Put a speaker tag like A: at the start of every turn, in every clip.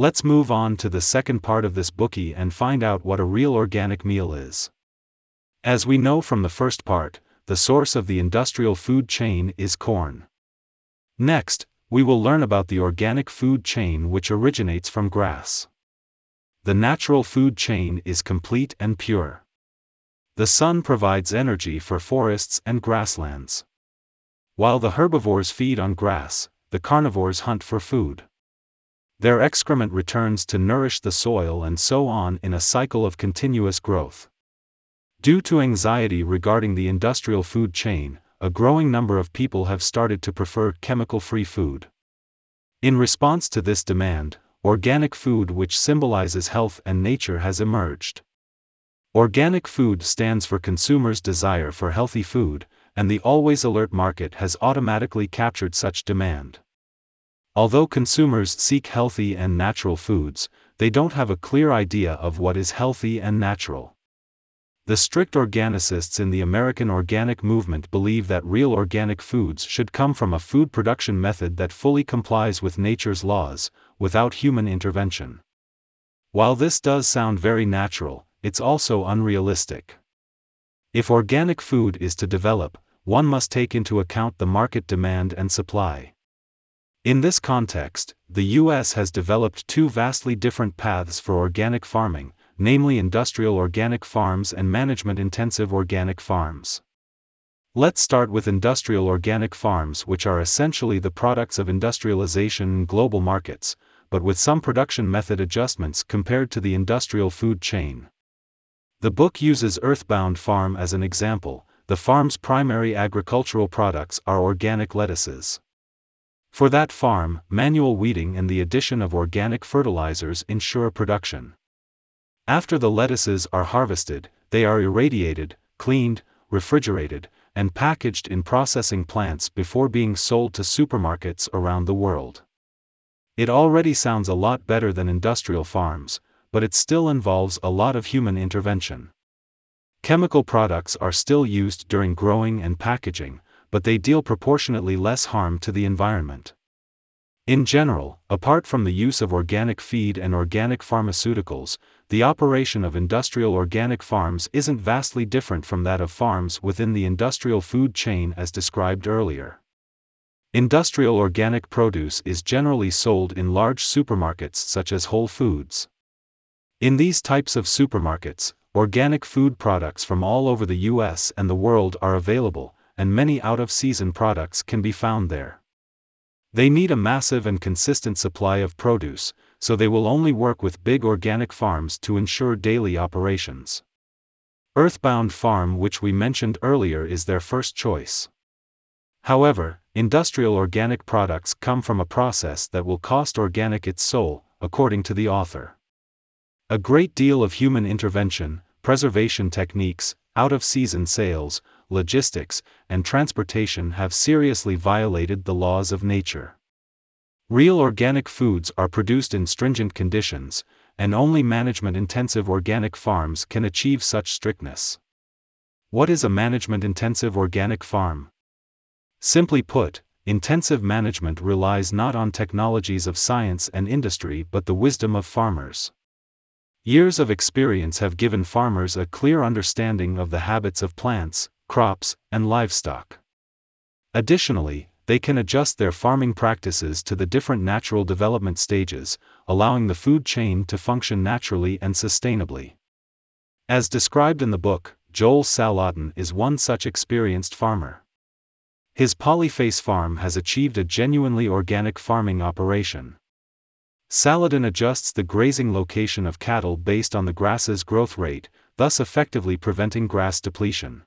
A: Let's move on to the second part of this bookie and find out what a real organic meal is. As we know from the first part, the source of the industrial food chain is corn. Next, we will learn about the organic food chain which originates from grass. The natural food chain is complete and pure. The sun provides energy for forests and grasslands. While the herbivores feed on grass, the carnivores hunt for food. Their excrement returns to nourish the soil and so on in a cycle of continuous growth. Due to anxiety regarding the industrial food chain, a growing number of people have started to prefer chemical free food. In response to this demand, organic food, which symbolizes health and nature, has emerged. Organic food stands for consumers' desire for healthy food, and the always alert market has automatically captured such demand. Although consumers seek healthy and natural foods, they don't have a clear idea of what is healthy and natural. The strict organicists in the American organic movement believe that real organic foods should come from a food production method that fully complies with nature's laws, without human intervention. While this does sound very natural, it's also unrealistic. If organic food is to develop, one must take into account the market demand and supply. In this context, the U.S. has developed two vastly different paths for organic farming namely industrial organic farms and management intensive organic farms. Let's start with industrial organic farms, which are essentially the products of industrialization in global markets, but with some production method adjustments compared to the industrial food chain. The book uses Earthbound Farm as an example. The farm's primary agricultural products are organic lettuces. For that farm, manual weeding and the addition of organic fertilizers ensure production. After the lettuces are harvested, they are irradiated, cleaned, refrigerated, and packaged in processing plants before being sold to supermarkets around the world. It already sounds a lot better than industrial farms, but it still involves a lot of human intervention. Chemical products are still used during growing and packaging, but they deal proportionately less harm to the environment. In general, apart from the use of organic feed and organic pharmaceuticals, the operation of industrial organic farms isn't vastly different from that of farms within the industrial food chain as described earlier. Industrial organic produce is generally sold in large supermarkets such as Whole Foods. In these types of supermarkets, organic food products from all over the US and the world are available, and many out of season products can be found there. They need a massive and consistent supply of produce, so they will only work with big organic farms to ensure daily operations. Earthbound Farm, which we mentioned earlier, is their first choice. However, industrial organic products come from a process that will cost organic its soul, according to the author. A great deal of human intervention, preservation techniques, out of season sales, logistics, and transportation have seriously violated the laws of nature. Real organic foods are produced in stringent conditions, and only management intensive organic farms can achieve such strictness. What is a management intensive organic farm? Simply put, intensive management relies not on technologies of science and industry but the wisdom of farmers. Years of experience have given farmers a clear understanding of the habits of plants, crops, and livestock. Additionally, they can adjust their farming practices to the different natural development stages, allowing the food chain to function naturally and sustainably. As described in the book, Joel Salatin is one such experienced farmer. His polyface farm has achieved a genuinely organic farming operation. Salatin adjusts the grazing location of cattle based on the grass's growth rate, thus effectively preventing grass depletion.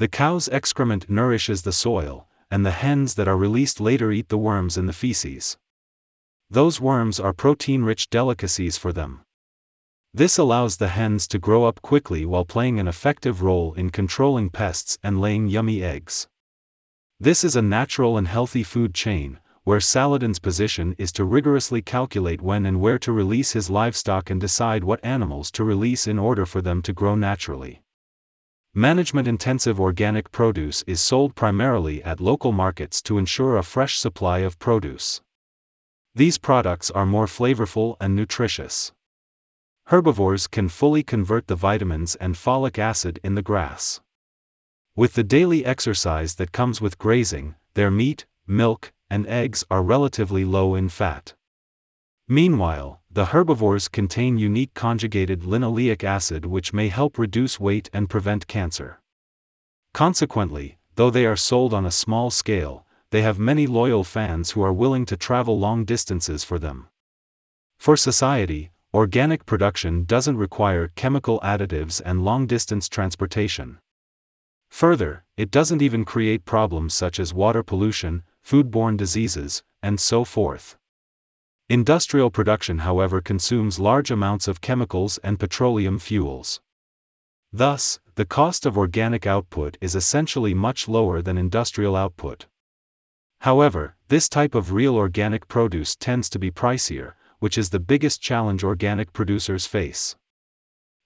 A: The cow's excrement nourishes the soil, and the hens that are released later eat the worms in the feces. Those worms are protein rich delicacies for them. This allows the hens to grow up quickly while playing an effective role in controlling pests and laying yummy eggs. This is a natural and healthy food chain, where Salatin's position is to rigorously calculate when and where to release his livestock and decide what animals to release in order for them to grow naturally. Management intensive organic produce is sold primarily at local markets to ensure a fresh supply of produce. These products are more flavorful and nutritious. Herbivores can fully convert the vitamins and folic acid in the grass. With the daily exercise that comes with grazing, their meat, milk, and eggs are relatively low in fat. Meanwhile, the herbivores contain unique conjugated linoleic acid which may help reduce weight and prevent cancer. Consequently, though they are sold on a small scale, they have many loyal fans who are willing to travel long distances for them. For society, organic production doesn't require chemical additives and long distance transportation. Further, it doesn't even create problems such as water pollution, foodborne diseases, and so forth. Industrial production, however, consumes large amounts of chemicals and petroleum fuels. Thus, the cost of organic output is essentially much lower than industrial output. However, this type of real organic produce tends to be pricier, which is the biggest challenge organic producers face.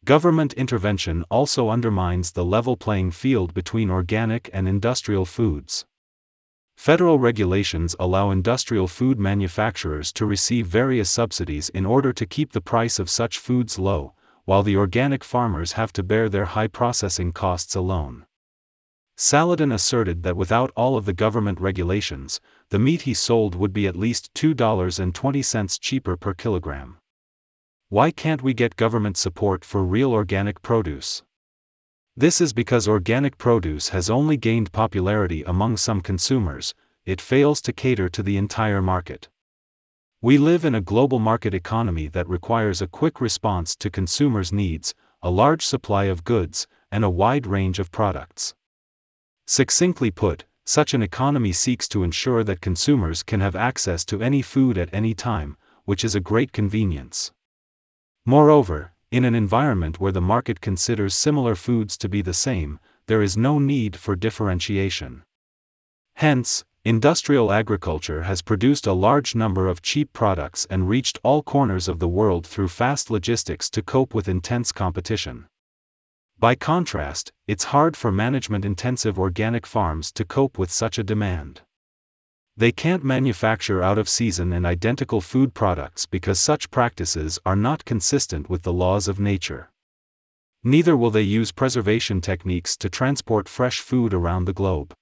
A: Government intervention also undermines the level playing field between organic and industrial foods. Federal regulations allow industrial food manufacturers to receive various subsidies in order to keep the price of such foods low, while the organic farmers have to bear their high processing costs alone. Salatin asserted that without all of the government regulations, the meat he sold would be at least $2.20 cheaper per kilogram. Why can't we get government support for real organic produce? This is because organic produce has only gained popularity among some consumers, it fails to cater to the entire market. We live in a global market economy that requires a quick response to consumers' needs, a large supply of goods, and a wide range of products. Succinctly put, such an economy seeks to ensure that consumers can have access to any food at any time, which is a great convenience. Moreover, in an environment where the market considers similar foods to be the same, there is no need for differentiation. Hence, industrial agriculture has produced a large number of cheap products and reached all corners of the world through fast logistics to cope with intense competition. By contrast, it's hard for management intensive organic farms to cope with such a demand. They can't manufacture out of season and identical food products because such practices are not consistent with the laws of nature. Neither will they use preservation techniques to transport fresh food around the globe.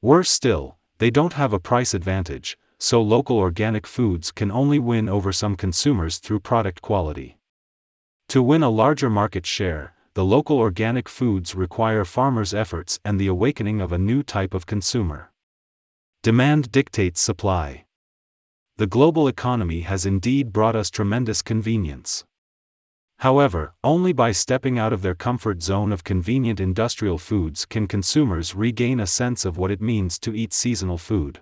A: Worse still, they don't have a price advantage, so local organic foods can only win over some consumers through product quality. To win a larger market share, the local organic foods require farmers' efforts and the awakening of a new type of consumer. Demand dictates supply. The global economy has indeed brought us tremendous convenience. However, only by stepping out of their comfort zone of convenient industrial foods can consumers regain a sense of what it means to eat seasonal food.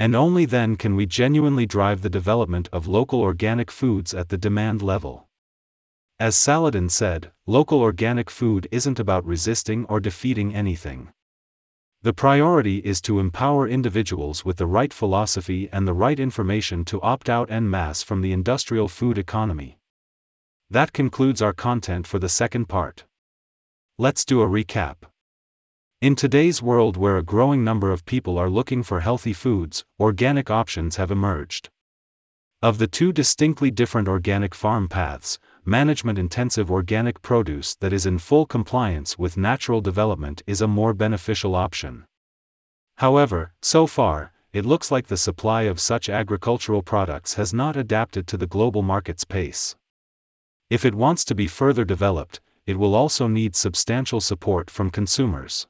A: And only then can we genuinely drive the development of local organic foods at the demand level. As Salatin said, local organic food isn't about resisting or defeating anything. The priority is to empower individuals with the right philosophy and the right information to opt out en masse from the industrial food economy. That concludes our content for the second part. Let's do a recap. In today's world where a growing number of people are looking for healthy foods, organic options have emerged. Of the two distinctly different organic farm paths, management intensive organic produce that is in full compliance with natural development is a more beneficial option. However, so far, it looks like the supply of such agricultural products has not adapted to the global market's pace. If it wants to be further developed, it will also need substantial support from consumers.